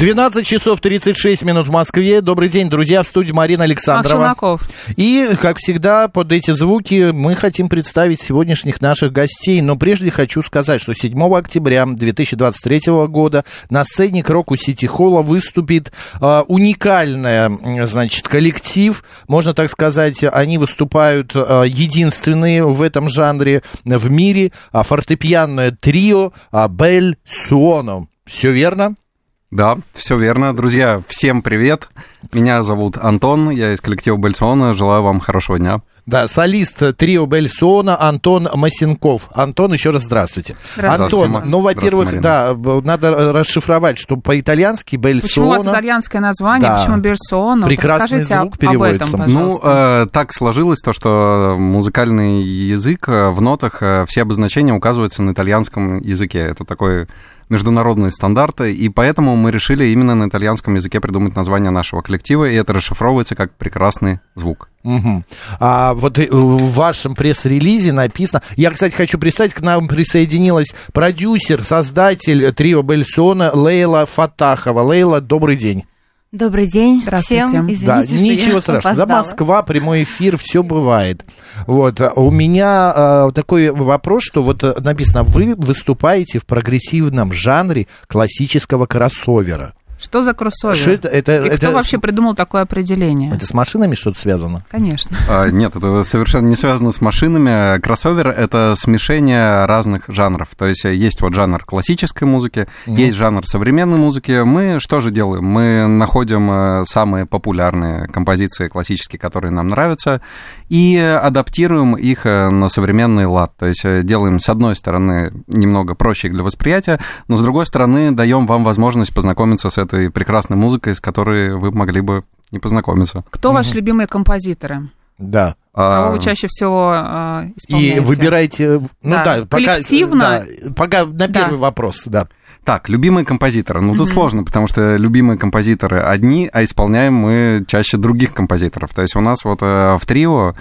12 часов 36 минут в Москве. Добрый день, друзья, в студии Марина Александрова. И, как всегда, под эти звуки мы хотим представить сегодняшних наших гостей. Но прежде хочу сказать, что 7 октября 2023 года на сцене Кроку Сити Холла выступит э, уникальный, значит, коллектив. Можно так сказать, они выступают э, единственные в этом жанре в мире. А фортепианное трио Бель Суоно. Все верно? Да, все верно. Друзья, всем привет. Меня зовут Антон, я из коллектива Бельсона. Желаю вам хорошего дня. Да, солист трио Бельсона Антон Масенков. Антон, еще раз здравствуйте. здравствуйте. Антон, ну, во-первых, да, надо расшифровать, что по-итальянски Бельсона... Почему у вас итальянское название, да. почему Бельсона? Прекрасный звук об, переводится. Об этом, ну, э, так сложилось то, что музыкальный язык э, в нотах, э, все обозначения указываются на итальянском языке. Это такой международные стандарты, и поэтому мы решили именно на итальянском языке придумать название нашего коллектива, и это расшифровывается как «прекрасный звук». Угу. А вот э, в вашем пресс-релизе написано... Я, кстати, хочу представить, к нам присоединилась продюсер, создатель трио Бельсона Лейла Фатахова. Лейла, добрый день. Добрый день Здравствуйте. всем. Извините, да, что ничего я страшного. опоздала. Да, Москва, прямой эфир, все бывает. Вот. У меня э, такой вопрос, что вот э, написано, вы выступаете в прогрессивном жанре классического кроссовера. Что за кроссовер? Что это, это, И это, кто вообще придумал такое определение? это с машинами что-то связано? Конечно. А, Нет, это совершенно не связано с машинами. Кроссовер — это смешение разных жанров. То есть есть вот жанр классической музыки, есть жанр современной музыки. Мы что же делаем? Мы находим э, самые популярные композиции классические, которые нам нравятся, и адаптируем их э, на современный лад. То есть э, делаем, с одной стороны, немного проще для восприятия, но с другой стороны, даем вам возможность познакомиться с этой прекрасной музыкой, с которой вы могли бы не познакомиться. Кто ваши любимые композиторы? Да. Кого А, вы чаще всего э, исполняете? И выбирайте, ну да, Да, пока, коллективно? да, пока на Да. первый вопрос, да. Так, любимые композиторы. Ну, тут Мгм. сложно, потому что любимые композиторы одни, а исполняем мы чаще других композиторов. То есть у нас вот э, в трио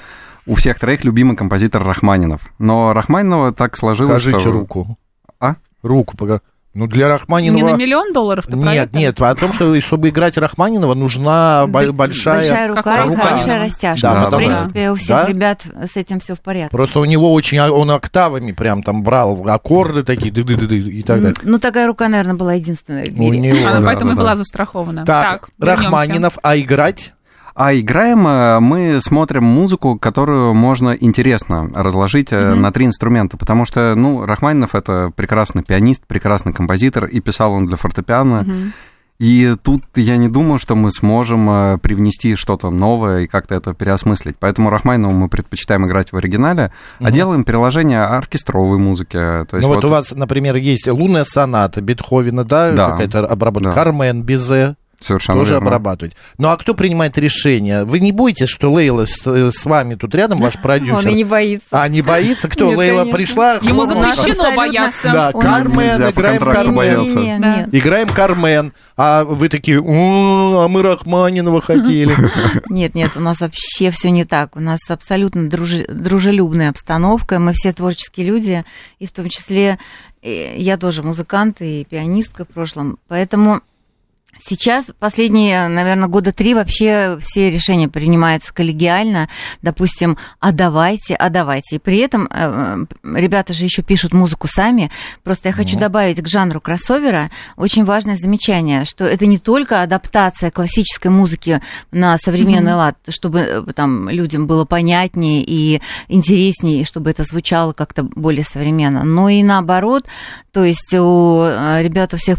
у всех троих любимый композитор Рахманинов. Но Рахманинова так сложилось, Покажите что... руку. А? Руку, пока. Ну, для Рахманинова... Не на миллион долларов-то про Нет, это? нет, о том, что чтобы играть Рахманинова, нужна бо- большая... Большая рука Какая и рука? хорошая растяжка. Да, в потому что- принципе, у всех Да? ребят с этим все в порядке. Просто у него очень... а, Он октавами прям там брал аккорды такие, ды ды ды и так далее. Ну, такая рука, наверное, была единственная в У мире. него... Она да, поэтому да, и да. была застрахована. Так, вернёмся. Рахманинов, а играть? А играем э, мы смотрим музыку, которую можно интересно разложить Мгм. на три инструмента, потому что, ну, Рахманинов это прекрасный пианист, прекрасный композитор, и писал он для фортепиано. Мгм. И тут я не думаю, что мы сможем э, привнести что-то новое и как-то это переосмыслить. Поэтому Рахманинову мы предпочитаем играть в оригинале, а Мгм. делаем переложение оркестровой музыки. То есть Ну вот вот у вас, например, есть лунная соната Бетховена, да, Да. какая-то обработка, Да. Кармен, Бизе, совершенно тоже верно. обрабатывать. Ну а кто принимает решение? Вы не боитесь, что Лейла с, э, с вами тут рядом, ваш продюсер? Он и не боится. А, не боится? Кто? Нет, Лейла конечно. пришла? Ему запрещено Абсолютно. бояться. Да, Он- Кармен, Нельзя играем Кармен. бояться. Не-не-не, Да. нет. Играем Кармен, а вы такие, «М, а мы Рахманинова хотели. Нет, нет, у нас вообще все не так. У нас абсолютно дружелюбная обстановка. Мы все творческие люди, и в том числе э, я тоже музыкант и пианистка в прошлом. Поэтому Сейчас, последние, наверное, года три вообще все решения принимаются коллегиально. Допустим, а давайте, а давайте. И при этом э, ребята же еще пишут музыку сами. Просто я хочу Ну. добавить к жанру кроссовера очень важное замечание, что это не только адаптация классической музыки на современный лад, чтобы э, там людям было понятнее и интереснее, и чтобы это звучало как-то более современно, но и наоборот, то есть у э, ребят у всех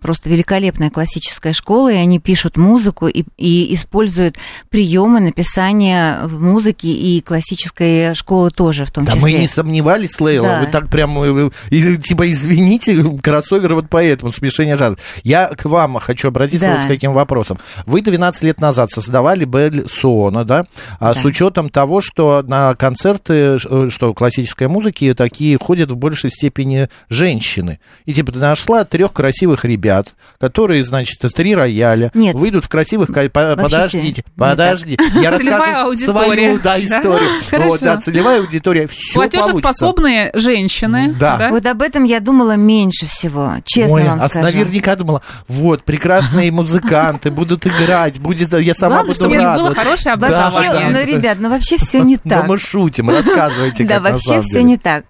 просто великолепная классическая классическая школа, и они пишут музыку и, и используют приемы написания в музыке и классической школы тоже в том Да числе. мы не сомневались, Лейла, Да. вы так прям, э, типа, извините, кроссовер вот поэтому, смешение жанров. Я к вам хочу обратиться Да. вот с каким вопросом. Вы 12 лет назад создавали Бель Сона, да? А Да. с учетом того, что на концерты, э, что классической музыки такие ходят в большей степени женщины. И типа ты нашла трех красивых ребят, которые, значит, три рояля, Нет. выйдут в красивых... Подождите, не так. подожди. Я расскажу свою, да, историю. Вот, да, целевая аудитория. Все Платежеспособные женщины. Да. Вот об этом я думала меньше всего, честно Ой, вам а скажу. наверняка думала, вот, прекрасные музыканты будут играть, будет, я сама Главное, буду чтобы было хорошее Да, образование. да, ну, да. ребят, ну вообще все не Ну, так. мы шутим, рассказывайте, Да, вообще все не так.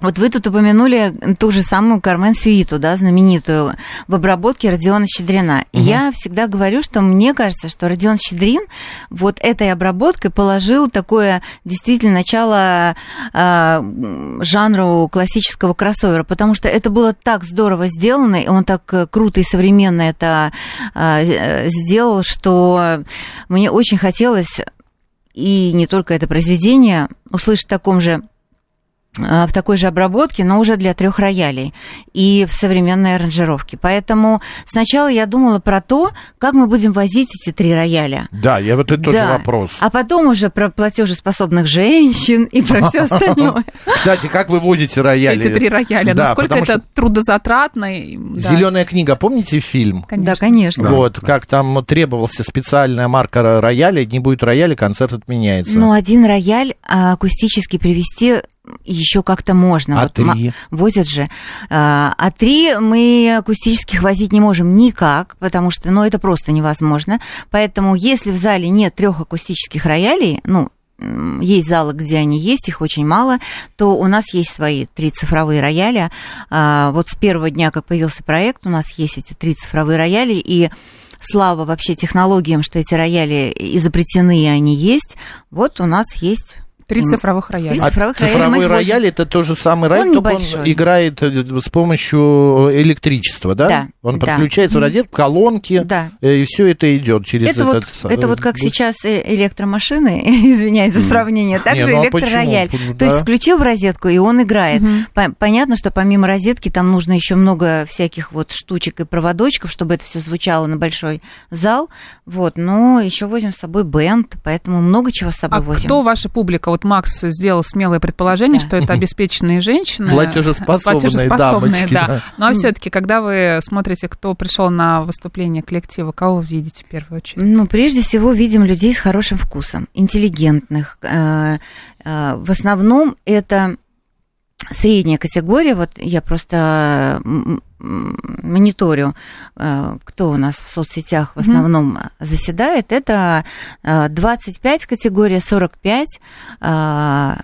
Вот вы тут упомянули ту же самую Кармен Сюиту, да, знаменитую, в обработке Родиона Щедрина. И я всегда говорю, что мне кажется, что Родион Щедрин вот этой обработкой положил такое действительно начало э, жанру классического кроссовера, потому что это было так здорово сделано, и он так э, круто и современно это э, э, сделал, что мне очень хотелось и не только это произведение услышать в таком же а, в такой же обработке, но уже для трех роялей и в современной аранжировке. Поэтому сначала я думала про то, как мы будем возить эти три рояля. Да, я вот это тоже Да. вопрос. А потом уже про платежеспособных женщин и про все остальное. Кстати, как вы возите рояли? Эти три рояля. Да, Насколько это что трудозатратно. и- да, Зеленая книга, помните фильм? конечно. Да, конечно. Вот, как там требовался специальная марка рояля, не будет рояля, концерт отменяется. Ну, один рояль а, акустически привести еще как-то можно. а Вот три? Возят же. А а три мы акустических возить не можем никак, потому что, ну, это просто невозможно. Поэтому, если в зале нет трех акустических роялей, ну, есть залы, где они есть, их очень мало, то у нас есть свои три цифровые рояля. А, Вот с первого дня, как появился проект, у нас есть эти три цифровые рояли, и слава вообще технологиям, что эти рояли изобретены, и они есть, вот у нас есть Три цифровых рояля. А цифровых цифровой возим. рояль это тот же самый рояль, Он только он небольшой. играет э, с помощью электричества, да? Да, Он да. подключается в розетку, колонки, Да. э, и все это идет через Это вот, этот... с- это вот как э, сейчас э, электромашины, извиняюсь за сравнение, так Не, же ну а электророяль. почему? То есть Да. включил в розетку, и он играет. По- Понятно, что помимо розетки там нужно еще много всяких вот штучек и проводочков, чтобы это все звучало на большой зал. Вот, но еще возим с собой бенд, поэтому много чего с собой А возим. кто ваша публика? Вот Макс сделал смелое предположение, что это обеспеченные женщины. Платежеспособные Платежеспособные, дамочки, да. да. Ну а все-таки, когда вы смотрите, кто пришел на выступление коллектива, кого вы видите в первую очередь? Ну, прежде всего, видим людей с хорошим вкусом, интеллигентных. Э, э, В основном это средняя категория. Вот я просто мониторю, э, кто у нас в соцсетях в основном заседает. Это э, 25 категория, 45. Э,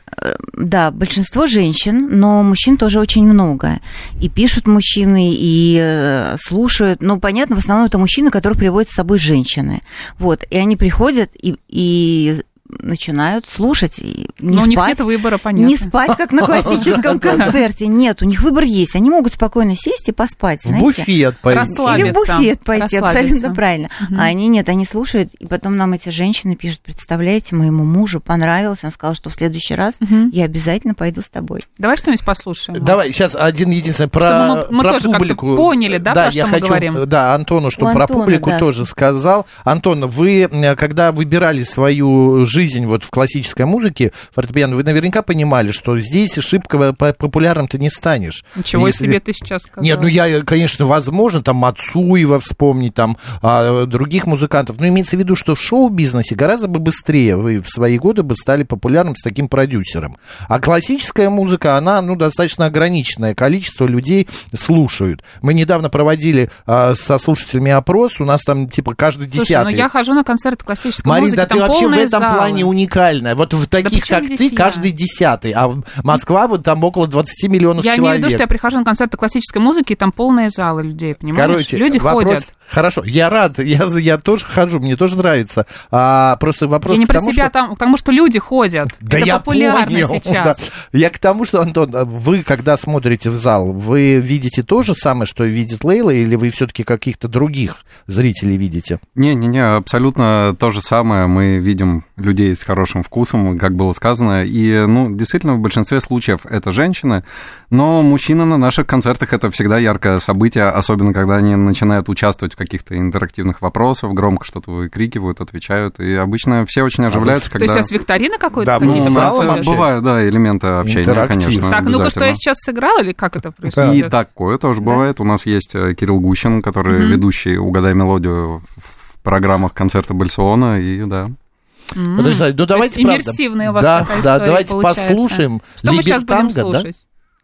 Да, большинство женщин, но мужчин тоже очень много. И пишут мужчины, и э, слушают. Ну, понятно, в основном это мужчины, которые приводят с собой женщины. Вот, и они приходят и, и начинают слушать, и не Но у них спать. нет выбора, понятно. Не спать, как на классическом концерте. Нет, у них выбор есть. Они могут спокойно сесть и поспать, В знаете. буфет пойти. Расслабиться. Или в буфет пойти, Расслабиться. абсолютно правильно. А они нет, они слушают, и потом нам эти женщины пишут, представляете, моему мужу понравилось, он сказал, что в следующий раз я обязательно пойду с тобой. Давай что-нибудь послушаем. Давай, сейчас один единственный про, Чтобы мы- мы про тоже публику. поняли, да, про я что мы хочу, говорим? Да, Антону, чтобы У про Антона, публику да. тоже сказал. Антон, вы, э, когда выбирали свою жизнь вот в классической музыке, фортепиано, вы наверняка понимали, что здесь шибко по- популярным ты не станешь. Ничего Если- себе ты сейчас сказал. Нет, ну я, конечно, возможно, там Мацуева вспомнить, там а, других музыкантов, но имеется в виду, что в шоу-бизнесе гораздо бы быстрее вы в свои годы бы стали популярным с таким продюсером. А классическая музыка, она, ну, достаточно ограниченное количество людей слушают. Мы недавно проводили а, со слушателями опрос, у нас там, типа, каждый Слушай, десятый. ну я хожу на концерты классической Марин, музыки, да там ты вообще в этом залы. плане уникальная. Вот в таких, чем как ты, я? каждый десятый. А Москва, вот там около 20 миллионов Я человек. имею в виду, что я прихожу на концерты классической музыки, и там полные залы людей, понимаешь? Короче, Люди вопрос ходят. Хорошо, я рад, я, я тоже хожу, мне тоже нравится. А, просто вопрос Я не про тому, себя, что... там, потому что люди ходят. Да Это я популярно понял, сейчас. да. Я к тому, что, Антон, вы, когда смотрите в зал, вы видите то же самое, что видит Лейла, или вы все-таки каких-то других зрителей видите? Не-не-не, абсолютно то же самое. Мы видим людей с хорошим вкусом, как было сказано. И, ну, действительно, в большинстве случаев это женщины, но мужчины на наших концертах это всегда яркое событие, особенно когда они начинают участвовать в каких-то интерактивных вопросах, громко что-то выкрикивают, отвечают. И обычно все очень оживляются, То когда... есть сейчас викторина какой-то? Да, Ну, у нас бывают, да, элементы общения, Интерактив. конечно. Так, ну-ка, что я сейчас сыграл, или как это И происходит? такое тоже бывает. У нас есть э, Кирилл Гущин, который Мгм. ведущий «Угадай мелодию» в программах концерта Бальсона, и да. М. Потрясающе. Ну, давайте, То правда. иммерсивная у вас да, такая да, история давайте получается. послушаем Что мы сейчас будем Либертанго, да?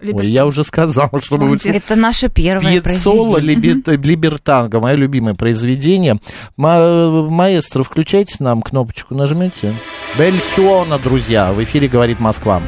Слушать? Ой, я уже сказал, чтобы вы... Это наше первое Пьецоло. Либерт- Либертанго, мое любимое произведение. Ма- Маэстро, включайте нам кнопочку, нажмете. Бель Суона, друзья, в эфире говорит Москва.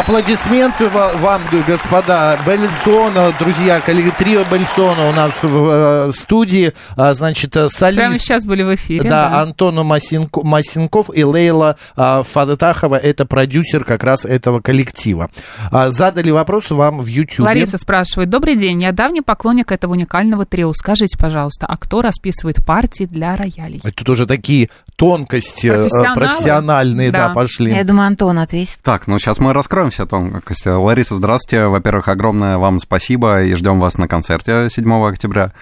Аплодисменты ва- вам, господа. Бельсона, друзья, коллеги, трио Бельсона у нас в студии. А, Значит, э, солист. Прямо сейчас были в эфире. Да, Антону Масенко- Масенков и Лейла а, Фадатахова, это продюсер как раз этого коллектива. А, задали вопрос вам в YouTube. Лариса спрашивает. Добрый день, я давний поклонник этого уникального трио. Скажите, пожалуйста, а кто расписывает партии для роялей? Тут уже такие тонкости э, профессиональные, да, Да. пошли. Я думаю, Антон ответит. Так, ну сейчас мы раскроем все тонкости. Лариса, здравствуйте. Во-первых, огромное вам спасибо и ждем вас на концерте 7 октября.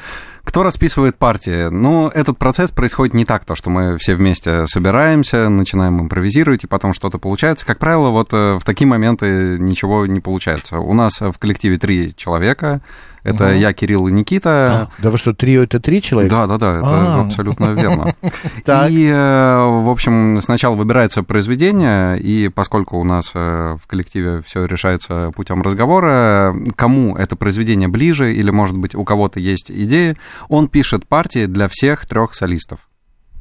Кто расписывает партии? Ну, этот процесс происходит не так, то, что мы все вместе собираемся, начинаем импровизировать, и потом что-то получается. Как правило, вот э, в такие моменты ничего не получается. У нас в коллективе три человека. Это я, Кирилл и Никита. А, да вы что, трио это три человека? Да, да, да, это А. абсолютно верно. И, э, в общем, сначала выбирается произведение, и поскольку у нас э, в коллективе все решается путем разговора, кому это произведение ближе, или, может быть, у кого-то есть идеи, он пишет партии для всех трех солистов.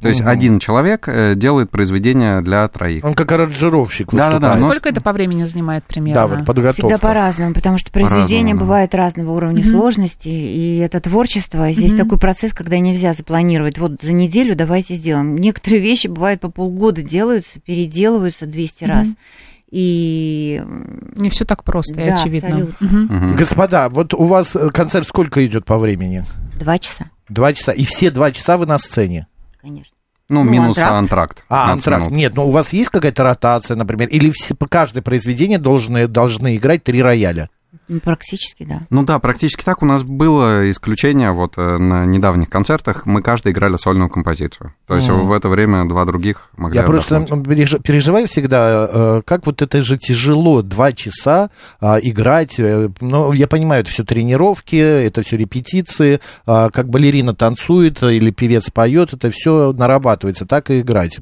То есть Мгм. один человек э, делает произведение для троих. Он как аранжировщик Да-да-да, выступает. но- Сколько это по времени занимает примерно? Да, вот подготовка. Всегда по-разному, потому что произведения да. бывают разного уровня Мгм. сложности, и это творчество. Здесь Мгм. такой процесс, когда нельзя запланировать. Вот за неделю давайте сделаем. Некоторые вещи бывают по полгода делаются, переделываются 200 Мгм. раз. И Не все так просто, и Да, очевидно. абсолютно. Мгм. Мгм. Господа, вот у вас э, концерт сколько идет по времени? два часа, Два часа. И все два часа вы на сцене? Конечно. Ну, Ну, минус антракт. антракт. А, 15 антракт. минут. Нет, ну у вас есть какая-то ротация, например? Или все, по каждое произведение должны, должны играть три рояля? Ну, Практически, да. Ну да, практически так. У нас было исключение вот э, на недавних концертах. Мы каждый играли сольную композицию. То есть Мгм. в это время два других могли Я просто отдохнуть. ну, переж- переживаю всегда, э, как вот это же тяжело, два часа а, играть. э, Ну, я понимаю, это все тренировки, это все репетиции, а, как балерина танцует э, или певец поет, это все нарабатывается, так и играть.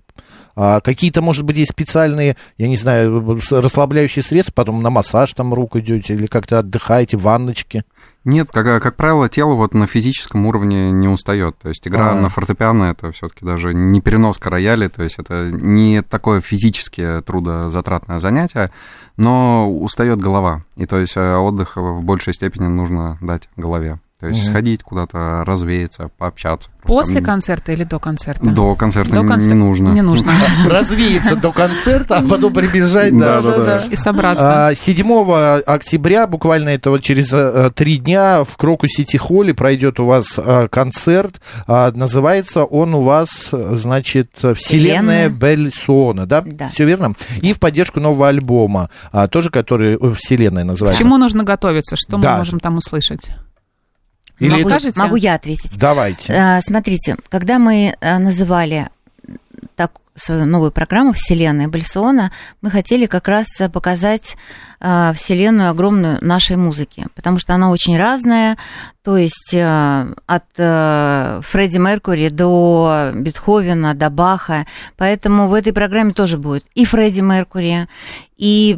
А какие-то, может быть, есть специальные, я не знаю, расслабляющие средства, потом на массаж там рук идете или как-то отдыхаете, ванночки. Нет, как, как правило, тело вот на физическом уровне не устает. То есть игра А. на фортепиано это все-таки даже не переноска рояля, то есть это не такое физически трудозатратное занятие, но устает голова. И то есть э, отдых в большей степени нужно дать голове. То есть Мгм. сходить куда-то, развеяться, пообщаться. После там концерта или до концерта? До концерта До не- концерта не нужно. Не нужно. Развеяться до концерта, а потом прибежать. Да, да, да. И собраться. А, 7 октября, буквально это вот через э, три дня, в Кроку Сити Холле пройдет у вас э, концерт. А, Называется он у вас, э, значит, Вселенная. Бельсона, да? Да. Все верно? И в поддержку нового альбома, а, тоже который э, Вселенная К называется. чему нужно готовиться? Что мы можем там услышать? Или могу, это- могу я ответить. Давайте. Э, Смотрите, когда мы э, называли так свою новую программу «Вселенная Бальсона», мы хотели как раз показать э, вселенную огромную нашей музыки, потому что она очень разная, то есть э, от э, Фредди Меркури до Бетховена, до Баха, поэтому в этой программе тоже будет и Фредди Меркури, и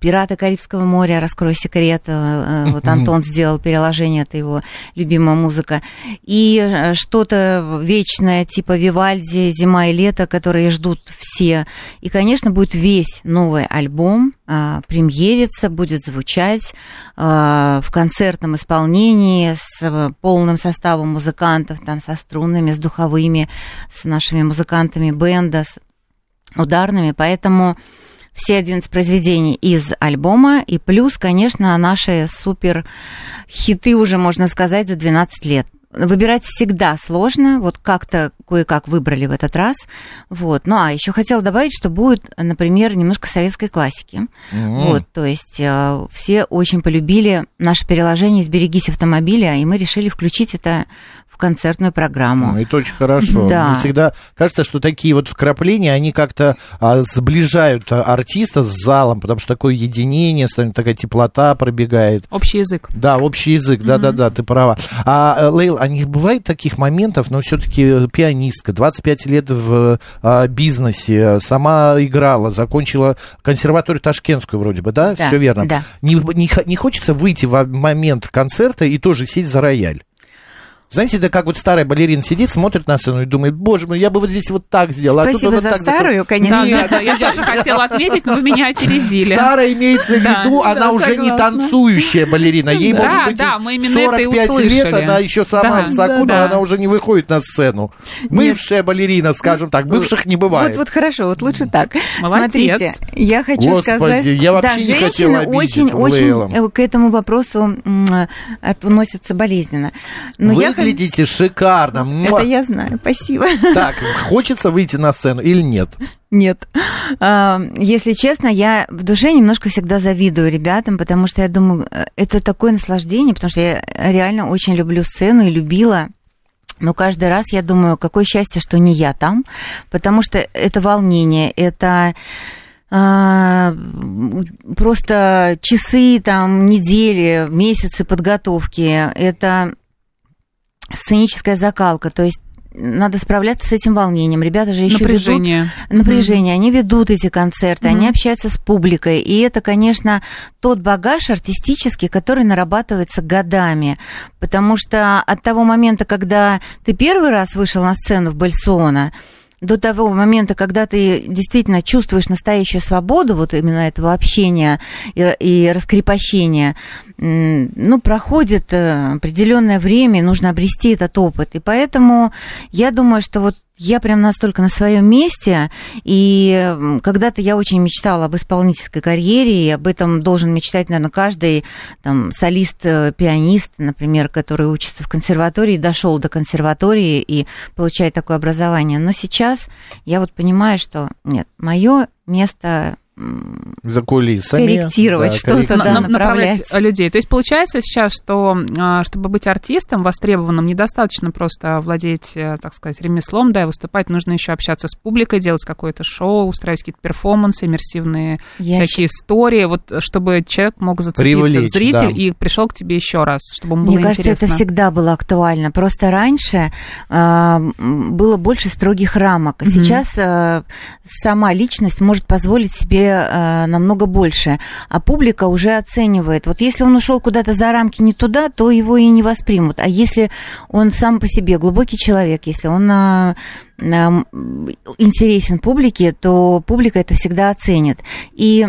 Пираты Карибского моря, раскрой секрет. э, э, Вот Антон сделал переложение, это его любимая музыка. И э, что-то вечное, типа Вивальди, Зима и лето, которые ждут все. И, конечно, будет весь новый альбом, э, премьерится, будет звучать э, в концертном исполнении с полным составом музыкантов, там, со струнными, с духовыми, с нашими музыкантами бенда, с ударными. Поэтому все 11 произведений из альбома, и плюс, конечно, наши супер хиты уже, можно сказать, за 12 лет. Выбирать всегда сложно, вот как-то кое-как выбрали в этот раз. Вот. Ну, а еще хотела добавить, что будет, например, немножко советской классики. М. Вот, то есть э, все очень полюбили наше переложение «Сберегись автомобиля», и мы решили включить это концертную программу. Ну, это очень хорошо. Да. Мне всегда кажется, что такие вот вкрапления, они как-то а, сближают артиста с залом, потому что такое единение, станет такая теплота пробегает. Общий язык. Да, общий язык, да-да-да, ты права. А, э, Лейл, а не бывает таких моментов, но все-таки пианистка, 25 лет в а, бизнесе, сама играла, закончила консерваторию Ташкентскую вроде бы, да? Да, Все верно. да. Не, не, не хочется выйти в момент концерта и тоже сесть за рояль? Знаете, это как вот старая балерина сидит, смотрит на сцену и думает, боже мой, я бы вот здесь вот так сделала. а тут Спасибо вот за так закру- старую, конечно. Да, Нет, я тоже хотела отметить, но вы меня опередили. Старая имеется в виду, да, она уже не танцующая балерина. Ей, Да, может быть, да, мы именно это и 45 лет, она еще сама Да, в соку, но да, да. она уже не выходит на сцену. Бывшая балерина, скажем так, бывших не бывает. Вот, вот хорошо, вот лучше так. Молодец. Смотрите, я хочу Господи, сказать... я вообще да, не женщины хотела обидеть очень, Лейла. очень э, к этому вопросу относятся болезненно. Но я Выглядите шикарно. Это я знаю, спасибо. Так, хочется выйти на сцену или нет? Нет. А, Если честно, я в душе немножко всегда завидую ребятам, потому что я думаю, э, это такое наслаждение, потому что я реально очень люблю сцену и любила. Но каждый раз я думаю, какое счастье, что не я там, потому что это волнение, это а, просто часы, там, недели, месяцы подготовки. Это сценическая закалка, то есть надо справляться с этим волнением. Ребята же еще Напряжение. ведут напряжение. Они ведут эти концерты, они общаются с публикой. И это, конечно, тот багаж артистический, который нарабатывается годами. Потому что от того момента, когда ты первый раз вышел на сцену в Бальсона, до того момента, когда ты действительно чувствуешь настоящую свободу вот именно этого общения и, и раскрепощения, ну, проходит э, определенное время, нужно обрести этот опыт. И поэтому я думаю, что вот я прям настолько на своем месте, и когда-то я очень мечтала об исполнительской карьере, и об этом должен мечтать, наверное, каждый там, солист-пианист, например, который учится в консерватории, дошел до консерватории и получает такое образование. Но сейчас я вот понимаю, что нет, мое место за кулисами. Корректировать да, что-то, да, направлять. людей. То есть получается сейчас, что а, чтобы быть артистом востребованным, недостаточно просто владеть, э, так сказать, ремеслом, да, и выступать, нужно еще общаться с публикой, делать какое-то шоу, устраивать какие-то перформансы, иммерсивные Я всякие щ... истории, вот чтобы человек мог зацепиться, Привлечь, зритель, да. и пришел к тебе еще раз, чтобы ему было Мне кажется, интересно. это всегда было актуально. Просто раньше э, было больше строгих рамок. Mm-hmm. Сейчас э, сама личность может позволить себе э, намного больше, а публика уже оценивает. Вот если он ушел куда-то за рамки не туда, то его и не воспримут. А если он сам по себе глубокий человек, если он э, э, интересен публике, то публика это всегда оценит. И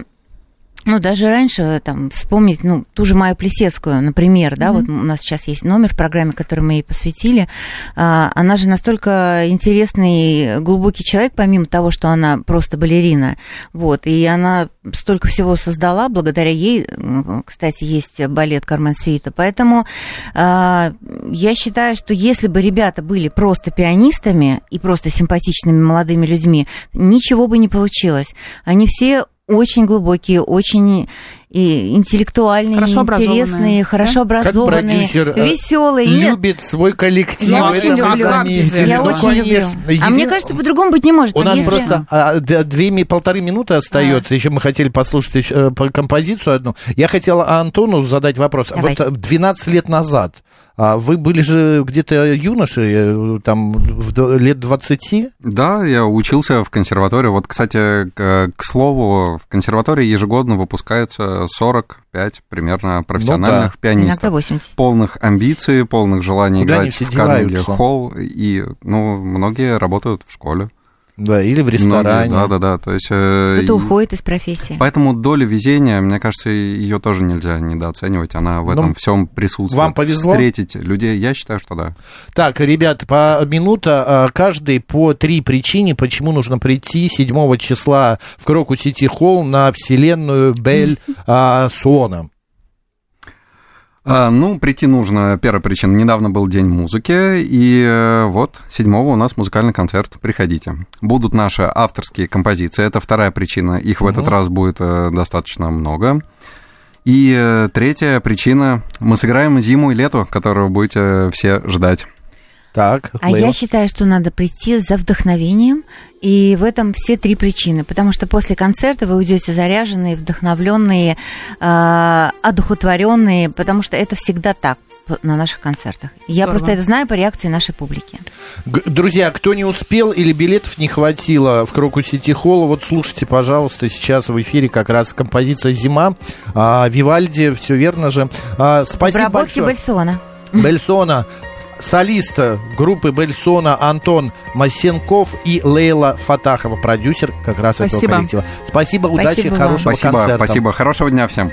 ну, даже раньше, там, вспомнить, ну, ту же Майю Плесецкую, например, да, mm-hmm. вот у нас сейчас есть номер в программе, который мы ей посвятили. А, она же настолько интересный, глубокий человек, помимо того, что она просто балерина. Вот, и она столько всего создала, благодаря ей, кстати, есть балет Кармен Сюита. Поэтому а, я считаю, что если бы ребята были просто пианистами и просто симпатичными молодыми людьми, ничего бы не получилось. Они все очень глубокие, очень и интеллектуальные, хорошо интересные, хорошо да? образованные, как веселые. Любит Нет. свой коллектив. Я очень люблю. Я ну, очень конечно. люблю. А мне кажется, по-другому быть не может. У нас просто а, две, полторы минуты остается. А. Еще мы хотели послушать еще, э, композицию одну. Я хотела Антону задать вопрос. Давайте. Вот 12 лет назад а вы были же где-то юношей, э, там, в лет 20? Да, я учился в консерватории. Вот, кстати, к, к слову, в консерватории ежегодно выпускается 45 примерно профессиональных ну, да. пианистов. Иногда 80. Полных амбиций, полных желаний Куда играть в Карнеги Холл. И, ну, многие работают в школе. Да, или в ресторане. да, да, да. То есть, э, Кто-то уходит из профессии. Поэтому доля везения, мне кажется, ее тоже нельзя недооценивать. Она в этом ну, всем присутствует. Вам повезло? Встретить людей, я считаю, что да. Так, ребят, по минута а, каждый по три причине, почему нужно прийти 7 числа в Кроку Сити Холл на вселенную Бель а, Суона. А, ну, прийти нужно. Первая причина. Недавно был День музыки, и э, вот седьмого у нас музыкальный концерт. Приходите. Будут наши авторские композиции. Это вторая причина. Их в этот раз будет э, достаточно много. И э, третья причина. Мы сыграем зиму и лето, которого будете все ждать. Так, а я считаю, что надо прийти за вдохновением, и в этом все три причины, потому что после концерта вы уйдете заряженные, вдохновленные, э, одухотворенные, потому что это всегда так на наших концертах. Здорово. Я просто это знаю по реакции нашей публики. Друзья, кто не успел или билетов не хватило в Кроку Сити Холла, вот слушайте, пожалуйста, сейчас в эфире как раз композиция «Зима», а, Вивальди, все верно же. А, спасибо большое. Бельсона. Бельсона солист группы Бельсона Антон Масенков и Лейла Фатахова, продюсер как раз Спасибо. этого коллектива. Спасибо, удачи, Спасибо хорошего Спасибо, концерта. Спасибо, хорошего дня всем.